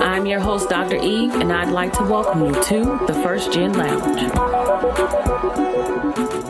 I'm your host, Dr. Eve, and I'd like to welcome you to the First Gen Lounge.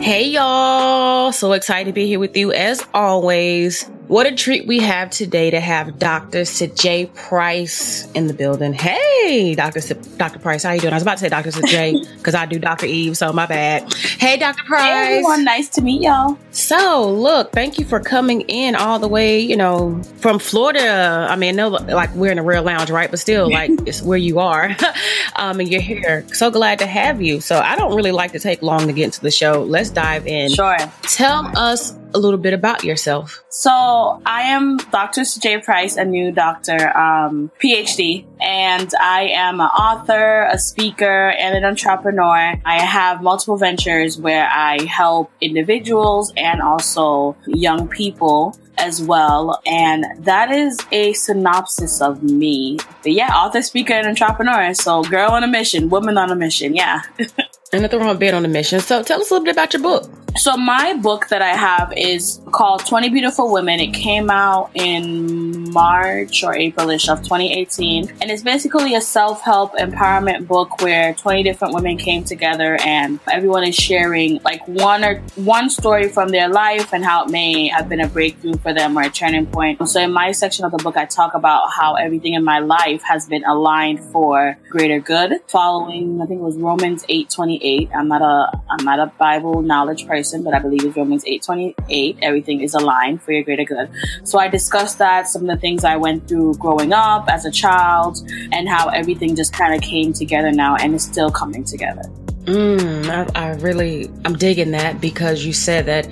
Hey, y'all. So excited to be here with you as always. What a treat we have today to have Dr. Sidjae Price in the building. Hey, Dr. S- Dr. Price, how you doing? I was about to say Dr. Sidjae because I do Dr. Eve, so my bad. Hey, Dr. Price. Hey, everyone. Nice to meet y'all. So, look, thank you for coming in all the way, you know, from Florida. I mean, no, like we're in a real lounge, right? But still, like it's where you are. um, and you're here. So glad to have you. So I don't really like to take long to get into the show. Let's dive in. Sure. Tell us a little bit about yourself. So I am Dr. Sidjae Price, a new doctor, um, PhD, and I am an author, a speaker, and an entrepreneur. I have multiple ventures where I help individuals and also young people as well. And that is a synopsis of me. But yeah, author, speaker, and entrepreneur. So girl on a mission, woman on a mission. Yeah. and nothing wrong being on a mission. So tell us a little bit about your book. So my book that I have is called 20 Beautiful Women. It came out in March or Aprilish of 2018. And it's basically a self-help empowerment book where 20 different women came together and everyone is sharing like one or one story from their life and how it may have been a breakthrough for them or a turning point. So in my section of the book, I talk about how everything in my life has been aligned for greater good following, I think it was Romans 8, 28. I'm not a, I'm not a Bible knowledge person person, but I believe it's Romans 8:28. Everything is aligned for your greater good. So I discussed that, some of the things I went through growing up as a child, and how everything just kind of came together now and is still coming together. Mm, I, I really, I'm digging that because you said that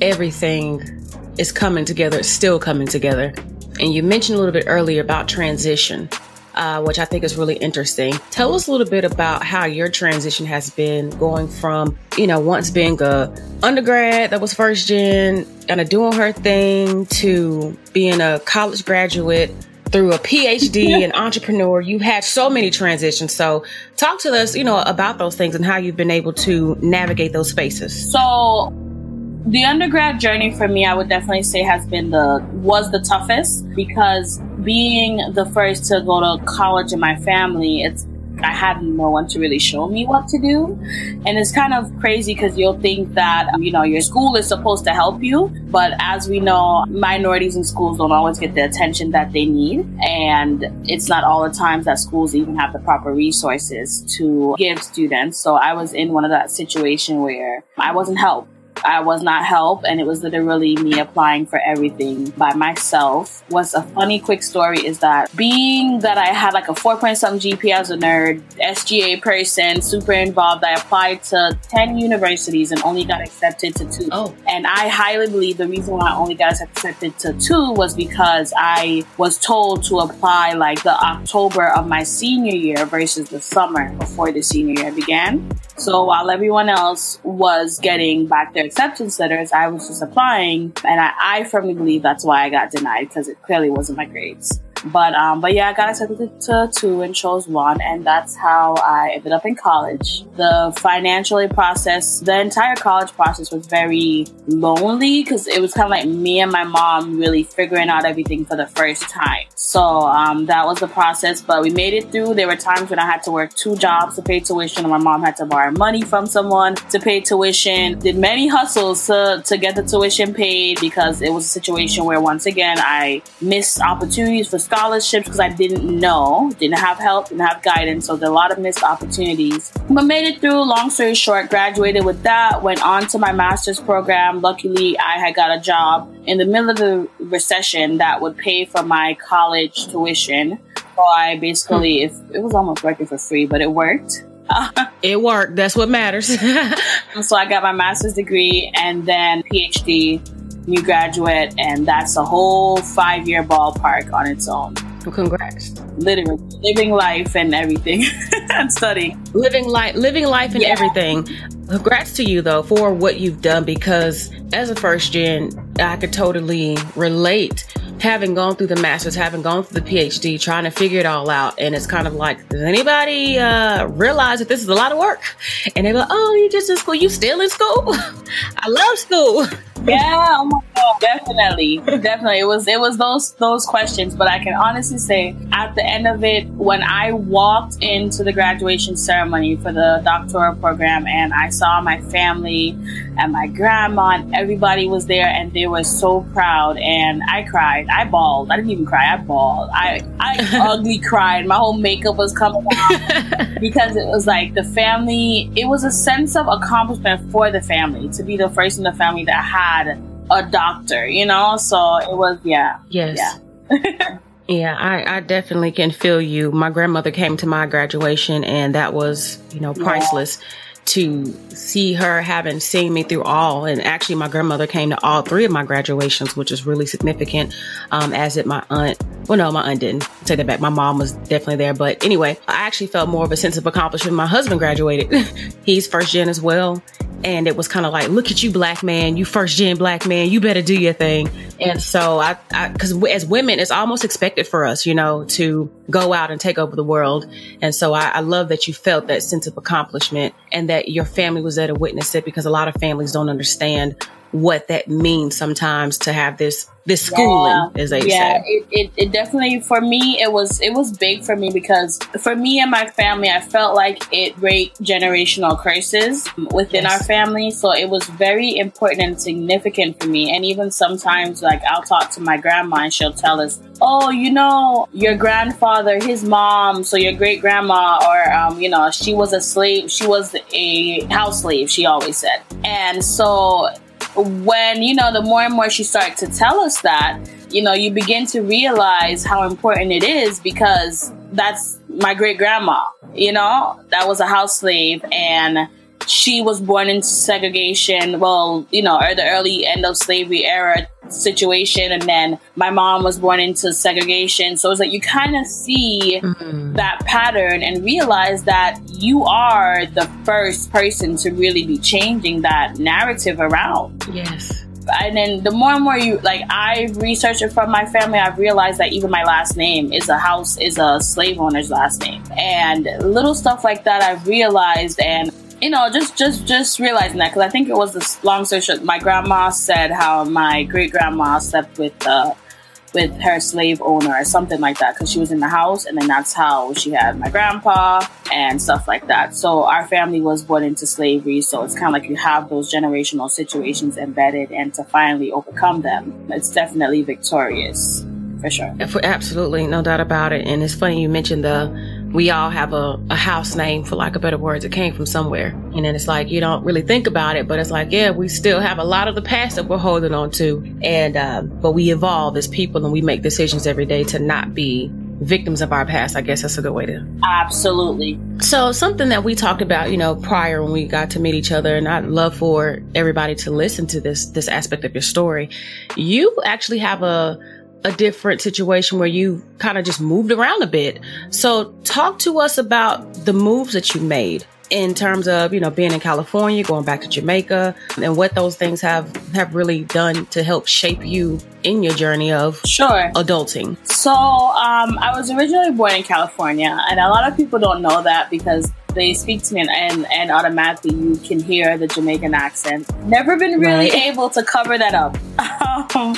everything is coming together, still coming together. And you mentioned a little bit earlier about transition uh, which I think is really interesting. Tell us a little bit about how your transition has been going from, you know, once being a undergrad that was first gen, kind of doing her thing, to being a college graduate through a PhD, an entrepreneur. You've had so many transitions. So talk to us, you know, about those things and how you've been able to navigate those spaces. So the undergrad journey for me, I would definitely say has been the was the toughest because being the first to go to college in my family, it's I had no one to really show me what to do. And it's kind of crazy because you'll think that, you know, your school is supposed to help you. But as we know, minorities in schools don't always get the attention that they need. And it's not all the times that schools even have the proper resources to give students. So I was in one of that situation where I wasn't helped. I was not help, and it was literally me applying for everything by myself. What's a funny quick story is that being that I had like a four point something GPA as a nerd, SGA person, super involved, I applied to 10 universities and only got accepted to two. Oh. And I highly believe the reason why I only got accepted to two was because I was told to apply like the October of my senior year versus the summer before the senior year began. So while everyone else was getting back their acceptance letters, I was just applying, and I, I firmly believe that's why I got denied because it clearly wasn't my grades. But um, but yeah, I got accepted to two and chose one, and that's how I ended up in college. The financial aid process, the entire college process was very lonely because it was kind of like me and my mom really figuring out everything for the first time. So um, that was the process, but we made it through. There were times when I had to work two jobs to pay tuition, and my mom had to borrow money from someone to pay tuition. Did many hustles to to get the tuition paid because it was a situation where once again I missed opportunities for scholarships because I didn't know, didn't have help, didn't have guidance. So there are a lot of missed opportunities. But made it through. Long story short, graduated with that. Went on to my master's program. Luckily, I had got a job in the middle of the recession that would pay for my college tuition. So I basically, hmm. if it was almost working for free, but it worked. it worked. That's what matters. so I got my master's degree and then PhD, new graduate, and that's a whole five year ballpark on its own. Well, congrats. Literally living life and everything and studying. Living life, living life and yeah. everything. Congrats to you though for what you've done because as a first gen, I could totally relate having gone through the master's, having gone through the PhD, trying to figure it all out. And it's kind of like, does anybody uh, realize that this is a lot of work? And they're like, oh, you're just in school. You still in school? I love school. Yeah, oh my god, definitely, definitely. It was it was those those questions, but I can honestly say at the end of it, when I walked into the graduation ceremony for the doctoral program, and I saw my family and my grandma and everybody was there, and they were so proud, and I cried, I bawled. I didn't even cry, I bawled. I I ugly cried. My whole makeup was coming off because it was like the family. It was a sense of accomplishment for the family to be the first in the family that had a doctor, you know? So it was, yeah. Yes. Yeah. yeah, I, I definitely can feel you. My grandmother came to my graduation and that was, you know, priceless. Yeah to see her having seen me through all. And actually, my grandmother came to all three of my graduations, which is really significant. Um, as did my aunt. Well, no, my aunt didn't take that back. My mom was definitely there. But anyway, I actually felt more of a sense of accomplishment. My husband graduated. He's first gen as well. And it was kind of like, look at you, black man, you first gen black man, you better do your thing. And so I, I, cause as women, it's almost expected for us, you know, to go out and take over the world. And so I, I love that you felt that sense of accomplishment and that your family was there to witness it because a lot of families don't understand what that means sometimes to have this this schooling yeah. as they yeah, say. It, it, it definitely for me it was it was big for me because for me and my family I felt like it break generational curses within yes. our family. So it was very important and significant for me. And even sometimes like I'll talk to my grandma and she'll tell us, Oh, you know, your grandfather, his mom, so your great grandma, or um, you know, she was a slave, she was a house slave, she always said. And so when you know the more and more she started to tell us that you know you begin to realize how important it is because that's my great grandma you know? That was a house slave and she was born into segregation well you know or the early end of slavery era situation. And then my mom was born into segregation. So it's like you kind of see mm-hmm. that pattern and realize that you are the first person to really be changing that narrative around. Yes. And then the more and more you like i researched it from my family i've realized that even my last name is a house is a slave owner's last name. And little stuff like that i've realized and you know, just just just realizing that because I think it was this long story short. My grandma said how my great grandma slept with uh, with her slave owner or something like that because she was in the house, and then that's how she had my grandpa and stuff like that. So our family was born into slavery, so it's kind of like you have those generational situations embedded, and to finally overcome them, it's definitely victorious for sure. Absolutely, no doubt about it. And it's funny you mentioned the we all have a, a house name for lack of better words. It came from somewhere. And then it's like, you don't really think about it, but it's like, yeah, we still have a lot of the past that we're holding on to. And, uh, but we evolve as people and we make decisions every day to not be victims of our past. I guess that's a good way to. Absolutely. So something that we talked about, you know, prior when we got to meet each other, and I'd love for everybody to listen to this, this aspect of your story. You actually have a, a different situation where you kind of just moved around a bit. So talk to us about the moves that you made in terms of, you know, being in California, going back to Jamaica and what those things have have really done to help shape you in your journey of sure adulting. So, um, I was originally born in California and a lot of people don't know that because they speak to me and, and, and automatically you can hear the Jamaican accent. Never been really right. able to cover that up. Um,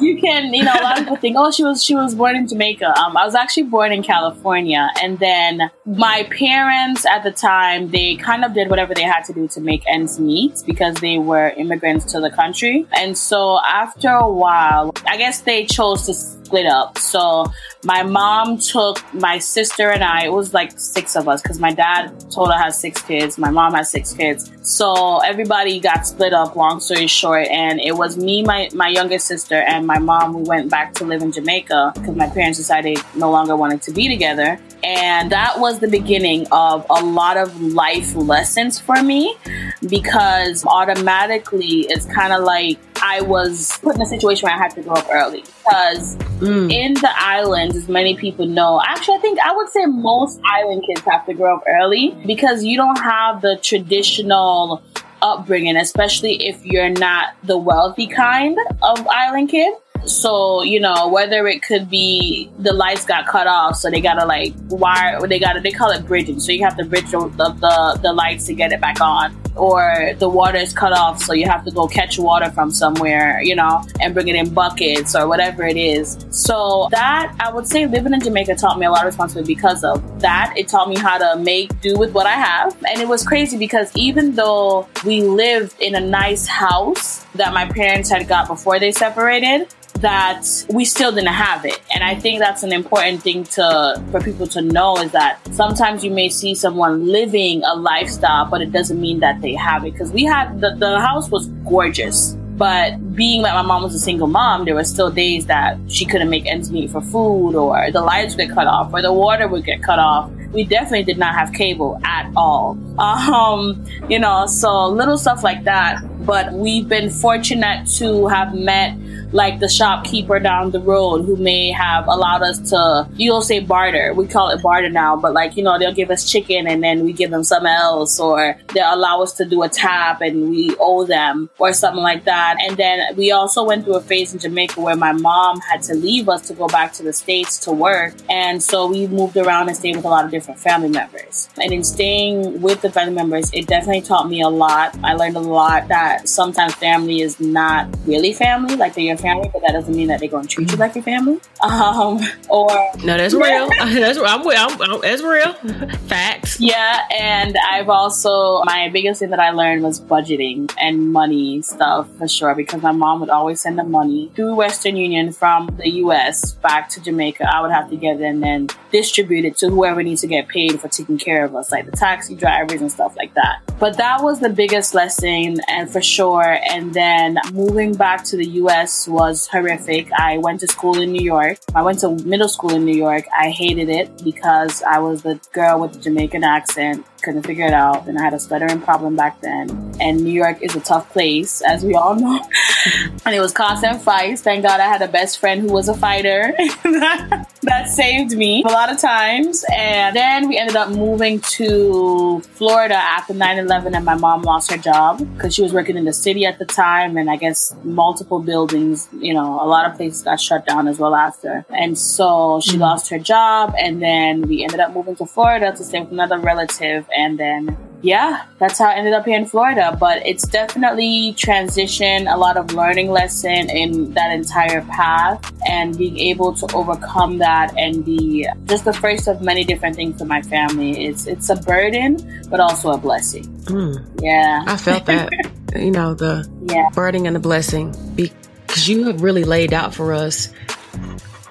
you can, you know, a lot of people think, oh, she was she was born in Jamaica. Um, I was actually born in California, and then my parents at the time they kind of did whatever they had to do to make ends meet because they were immigrants to the country, and so after a while, I guess they chose to split up. So my mom took my sister and I, it was like six of us because my dad told her has six kids. My mom has six kids. So everybody got split up, long story short. And it was me, my, my youngest sister and my mom, we went back to live in Jamaica because my parents decided no longer wanted to be together. And that was the beginning of a lot of life lessons for me because automatically it's kind of like I was put in a situation where I had to grow up early. Because mm. in the islands, as many people know, actually, I think I would say most island kids have to grow up early because you don't have the traditional upbringing, especially if you're not the wealthy kind of island kid. So, you know, whether it could be the lights got cut off, so they gotta like wire, they gotta, they call it bridging. So you have to bridge the, the, the lights to get it back on. Or the water is cut off, so you have to go catch water from somewhere, you know, and bring it in buckets or whatever it is. So that, I would say living in Jamaica taught me a lot of responsibility because of that. It taught me how to make do with what I have. And it was crazy because even though we lived in a nice house that my parents had got before they separated, that we still didn't have it. And I think that's an important thing to for people to know is that sometimes you may see someone living a lifestyle, but it doesn't mean that they have it. Because we had the, the house was gorgeous. But being that my mom was a single mom, there were still days that she couldn't make ends meet for food, or the lights would get cut off, or the water would get cut off. We definitely did not have cable at all. Um, you know, so little stuff like that. But we've been fortunate to have met like the shopkeeper down the road who may have allowed us to, you'll say barter. We call it barter now, but like, you know, they'll give us chicken and then we give them something else, or they'll allow us to do a tap and we owe them, or something like that. And then we also went through a phase in Jamaica where my mom had to leave us to go back to the States to work. And so we moved around and stayed with a lot of different family members. And in staying with the family members, it definitely taught me a lot. I learned a lot that sometimes family is not really family, like they're family, but that doesn't mean that they're going to treat you like your family. Um, or no, that's real. that's I'm, I'm, I'm, that's real. Facts. Yeah, and I've also my biggest thing that I learned was budgeting and money stuff for sure because my mom would always send the money through Western Union from the U.S. back to Jamaica. I would have to get it and then distribute it to whoever needs to get paid for taking care of us, like the taxi drivers and stuff like that. But that was the biggest lesson, and for sure. And then moving back to the U.S was horrific. I went to school in New York. I went to middle school in New York. I hated it because I was the girl with the Jamaican accent couldn't figure it out. And I had a stuttering problem back then. And New York is a tough place, as we all know. and it was constant fights. Thank God I had a best friend who was a fighter. that saved me a lot of times. And then we ended up moving to Florida after 9 11, and my mom lost her job because she was working in the city at the time. And I guess multiple buildings, you know, a lot of places got shut down as well after. And so she mm-hmm. lost her job. And then we ended up moving to Florida to stay with another relative and then yeah, that's how I ended up here in Florida. But it's definitely transition, a lot of learning lesson in that entire path and being able to overcome that and be just the first of many different things for my family. It's it's a burden, but also a blessing. Mm. Yeah. I felt that. you know, the yeah. burden and the blessing. Because you have really laid out for us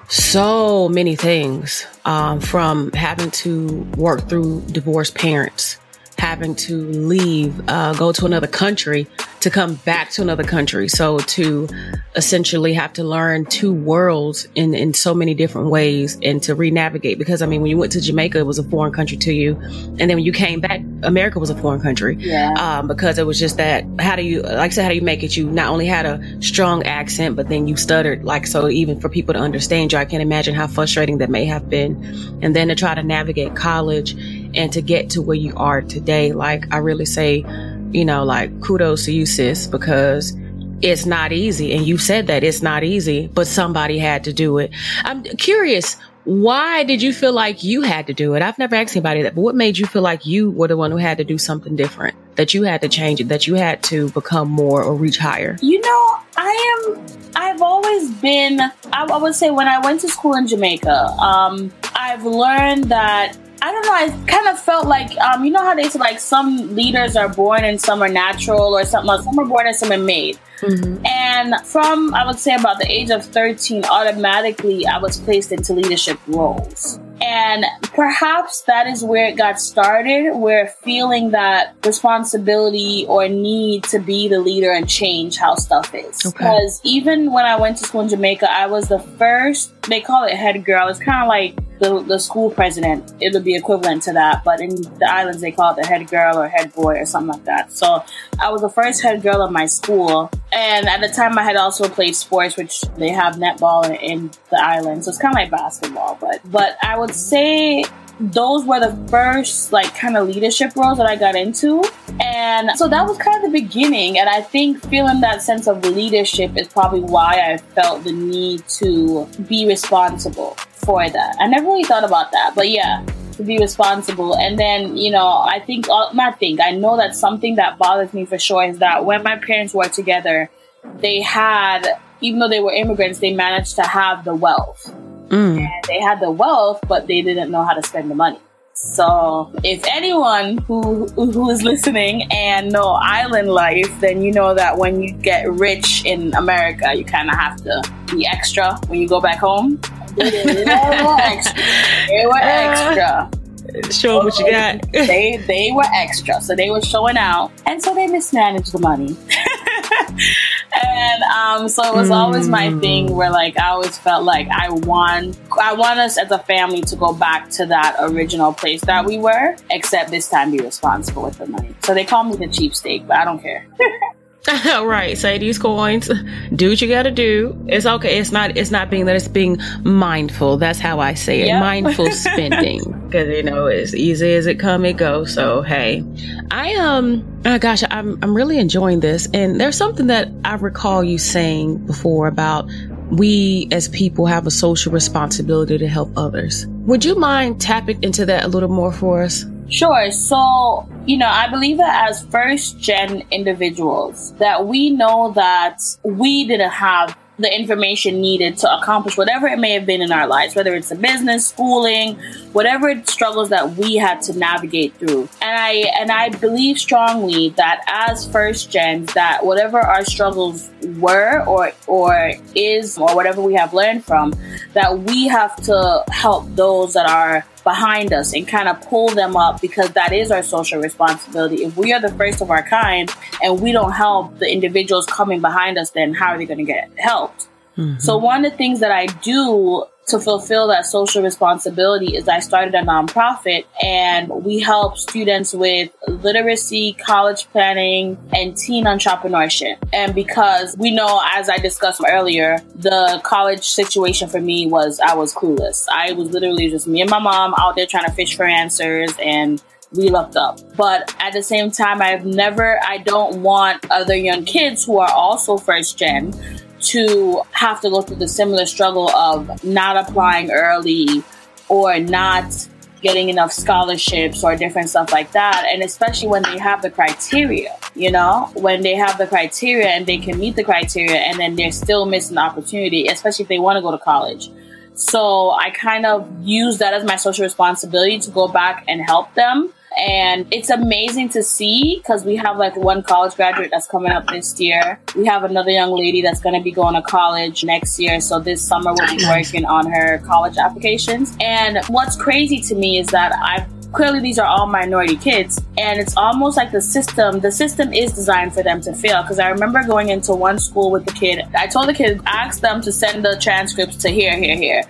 so many things um, from having to work through divorced parents, having to leave, uh, go to another country to come back to another country. So to essentially have to learn two worlds in, in so many different ways and to re-navigate. Because I mean, when you went to Jamaica, it was a foreign country to you. And then when you came back, America was a foreign country. Yeah. Um, because it was just that, how do you, like I said, how do you make it? You not only had a strong accent, but then you stuttered. Like, so even for people to understand you, I can't imagine how frustrating that may have been. And then to try to navigate college and to get to where you are today. Like, I really say, you know, like kudos to you, sis, because it's not easy. And you said that it's not easy, but somebody had to do it. I'm curious, why did you feel like you had to do it? I've never asked anybody that, but what made you feel like you were the one who had to do something different? That you had to change it, that you had to become more or reach higher? You know, I am, I've always been, I, would say when I went to school in Jamaica, um, I've learned that I don't know. I kind of felt like, um, you know how they say like some leaders are born and some are natural or something. Else. Some are born and some are made. Mm-hmm. And from I would say about the age of thirteen, automatically I was placed into leadership roles. And perhaps that is where it got started, where feeling that responsibility or need to be the leader and change how stuff is. Okay. Because even when I went to school in Jamaica, I was the first, they call it head girl. It's kind of like the, the school president. It would be equivalent to that. But in the islands, they call it the head girl or head boy or something like that. So I was the first head girl of my school. And at the time, I had also played sports, which they have netball in, in the island. So it's kind of like basketball. But, but I would say those were the first like kind of leadership roles that I got into. And so that was kind of the beginning. And I think feeling that sense of leadership is probably why I felt the need to be responsible for that. I never really thought about that, but yeah, to be responsible. And then, you know, I think, uh, not think, I know that something that bothers me for sure is that when my parents were together, they had, even though they were immigrants, they managed to have the wealth. Mm. And they had the wealth, but they didn't know how to spend the money. So, if anyone who who is listening and know island life, then you know that when you get rich in America, you kind of have to be extra when you go back home. They were extra. They were extra. Show 'em what you got. they they were extra, so they were showing out, and so they mismanaged the money. and um, so it was always my thing where like I always felt like I want I want us as a family to go back to that original place that we were, except this time be responsible with the money. So they call me the cheapskate, but I don't care. right. Say these coins. Do what you got to do. It's okay. It's not. It's not being that. It's being mindful. That's how I say it. Yep. Mindful spending. Because you know, as easy as it come, it go. So hey, I um. Oh gosh, I'm I'm really enjoying this. And there's something that I recall you saying before about we as people have a social responsibility to help others. Would you mind tapping into that a little more for us? Sure. So, you know, I believe that as first gen individuals, that we know that we didn't have the information needed to accomplish whatever it may have been in our lives, whether it's a business, schooling, whatever struggles that we had to navigate through. And I and I believe strongly that as first gens, that whatever our struggles were or or is or whatever we have learned from, that we have to help those that are behind us and kind of pull them up because that is our social responsibility. If we are the first of our kind and we don't help the individuals coming behind us, then how are they going to get helped? Mm-hmm. So one of the things that I do to fulfill that social responsibility is I started a nonprofit and we help students with literacy, college planning, and teen entrepreneurship. And because we know, as I discussed earlier, the college situation for me was I was clueless. I was literally just me and my mom out there trying to fish for answers and we looked up. But at the same time, I've never, I don't want other young kids who are also first gen to have to go through the similar struggle of not applying early or not getting enough scholarships or different stuff like that. And especially when they have the criteria, you know, when they have the criteria and they can meet the criteria and then they're still missing the opportunity, especially if they want to go to college. So I kind of use that as my social responsibility to go back and help them. And it's amazing to see because we have like one college graduate that's coming up this year. We have another young lady that's going to be going to college next year. So this summer we'll be working on her college applications. And what's crazy to me is that I've clearly these are all minority kids and it's almost like the system the system is designed for them to fail. Because i remember going into one school with the kid. I told the kid ask them to send the transcripts to here here here.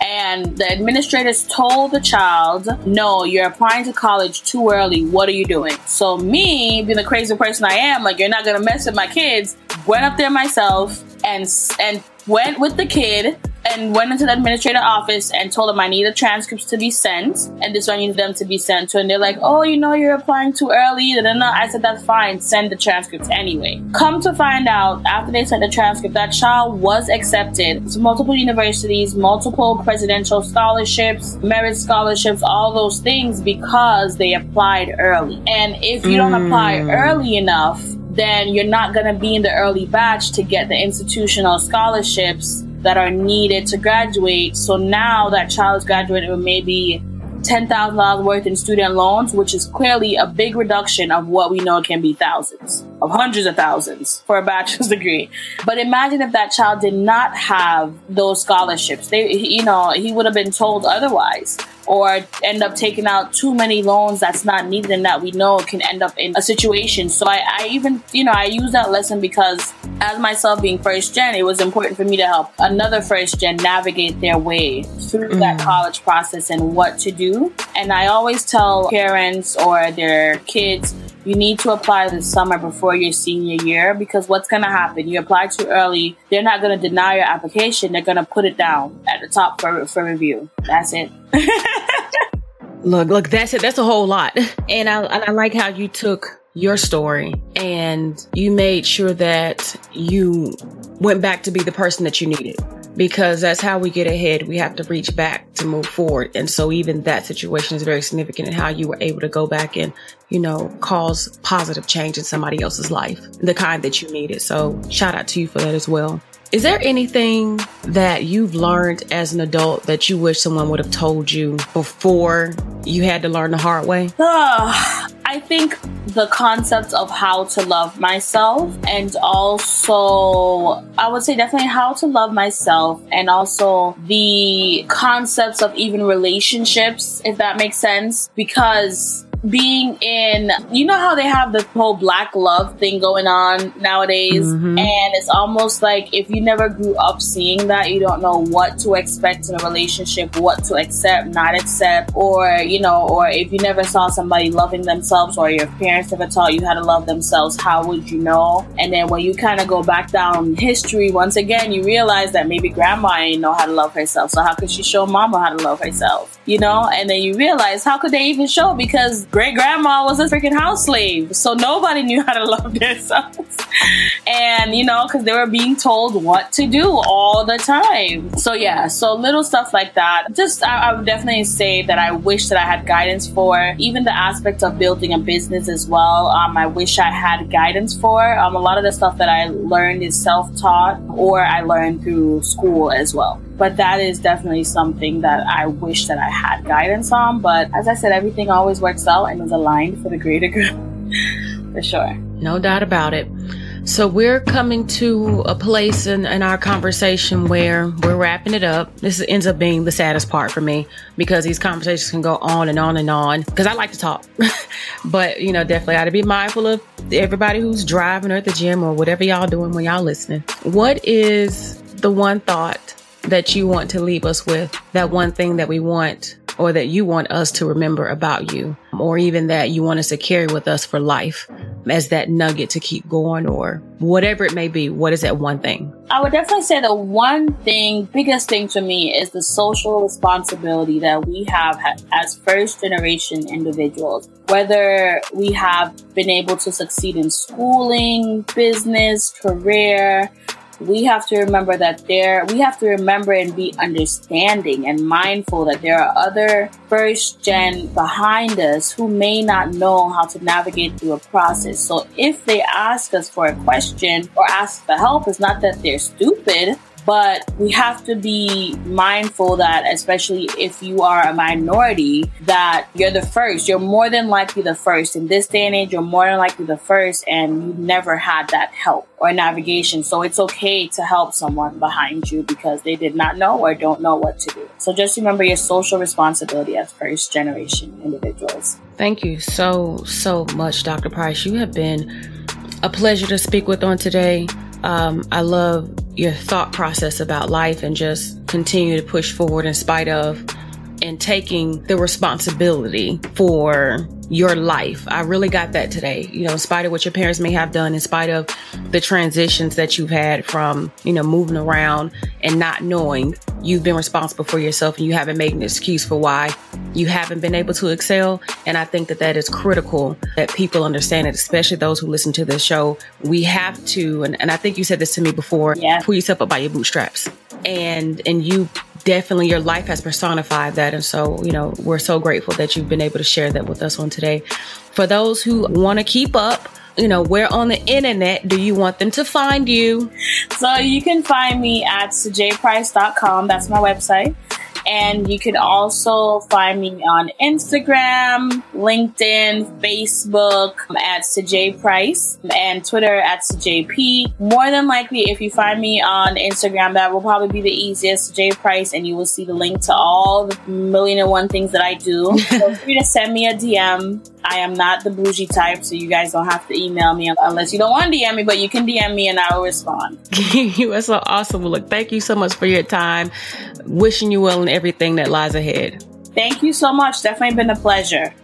And the administrators told the child no you're applying to college too early. What are you doing? So me being the crazy person i am like you're not gonna mess with my kids went up there myself and and went with the kid and went into the administrator office and told them I need the transcripts to be sent and this one needs them to be sent to. And they're like, oh, you know, you're applying too early. Da, da, da. I said, that's fine. Send the transcripts anyway. Come to find out, after they sent the transcript, that child was accepted to multiple universities, multiple presidential scholarships, merit scholarships, all those things because they applied early. And if you don't apply mm. early enough, then you're not going to be in the early batch to get the institutional scholarships that are needed to graduate. So now that child is graduating with maybe $10,000 worth in student loans, which is clearly a big reduction of what we know can be thousands, of hundreds of thousands for a bachelor's degree. But imagine if that child did not have those scholarships. They, you know, he would have been told otherwise. Or end up taking out too many loans that's not needed and that we know can end up in a situation. So I, I even, you know, I use that lesson because as myself being first gen, it was important for me to help another first gen navigate their way through mm. that college process and what to do. And I always tell parents or their kids, you need to apply this summer before your senior year because what's going to happen? You apply too early, they're not going to deny your application. They're going to put it down at the top for, for review. That's it. look, look, that's it. That's a whole lot. And I, and I like how you took your story and you made sure that you went back to be the person that you needed because that's how we get ahead. We have to reach back to move forward. And so even that situation is very significant in how you were able to go back and, you know, cause positive change in somebody else's life, the kind that you needed. So shout out to you for that as well. Is there anything that you've learned as an adult that you wish someone would have told you before you had to learn the hard way? Uh, I think the concept of how to love myself and also I would say definitely how to love myself and also the concepts of even relationships, if that makes sense, because being in, you know how they have the whole black love thing going on nowadays, mm-hmm. and it's almost like if you never grew up seeing that, you don't know what to expect in a relationship, what to accept, not accept, or you know, or if you never saw somebody loving themselves, or your parents never taught you how to love themselves, how would you know? And then when you kind of go back down history, once again, you realize that maybe grandma didn't know how to love herself, so how could she show mama how to love herself? You know, and then you realize how could they even show because great grandma was a freaking house slave. So nobody knew how to love themselves. and, you know, because they were being told what to do all the time. So, yeah, so little stuff like that. Just, I, I would definitely say that I wish that I had guidance for. Even the aspect of building a business as well, um, I wish I had guidance for. Um, a lot of the stuff that I learned is self taught or I learned through school as well but that is definitely something that I wish that I had guidance on. But as I said, everything always works out and is aligned for the greater good, for sure. No doubt about it. So we're coming to a place in, in our conversation where we're wrapping it up. This ends up being the saddest part for me because these conversations can go on and on and on because I like to talk. but, you know, definitely got to be mindful of everybody who's driving or at the gym or whatever y'all doing when y'all listening. What is the one thought that you want to leave us with, that one thing that we want or that you want us to remember about you, or even that you want us to carry with us for life as that nugget to keep going or whatever it may be. What is that one thing? I would definitely say the one thing, biggest thing to me is the social responsibility that we have as first generation individuals. Whether we have been able to succeed in schooling, business, career, we have to remember that there, we have to remember and be understanding and mindful that there are other first gen behind us who may not know how to navigate through a process. So if they ask us for a question or ask for help, it's not that they're stupid but we have to be mindful that, especially if you are a minority, that you're the first. You're more than likely the first. In this day and age, you're more than likely the first, and you never had that help or navigation. So it's okay to help someone behind you because they did not know or don't know what to do. So just remember your social responsibility as first generation individuals. Thank you so, so much, Dr. Price. You have been a pleasure to speak with on today. Um, I love your thought process about life and just continue to push forward in spite of and taking the responsibility for your life. I really got that today. You know, in spite of what your parents may have done, in spite of the transitions that you've had from, you know, moving around and not knowing, you've been responsible for yourself and you haven't made an excuse for why you haven't been able to excel. And I think that that is critical that people understand it, especially those who listen to this show. We have to, and, and I think you said this to me before, yeah. pull yourself up by your bootstraps. And, and you definitely your life has personified that. And so, you know, we're so grateful that you've been able to share that with us on today. For those who want to keep up, you know, where on the internet do you want them to find you? So you can find me at sidjaeprice.com. That's my website. And you can also find me on Instagram, LinkedIn, Facebook um, at Sidjae Price, and Twitter at SidjaeP. More than likely, if you find me on Instagram, that will probably be the easiest, Sidjae Price, and you will see the link to all the million and one things that I do. Feel free to send me a DM. I am not the bougie type, so you guys don't have to email me unless you don't want to DM me, but you can DM me and I will respond. you are so awesome. Look, thank you so much for your time. Wishing you well in everything that lies ahead. Thank you so much. Definitely been a pleasure.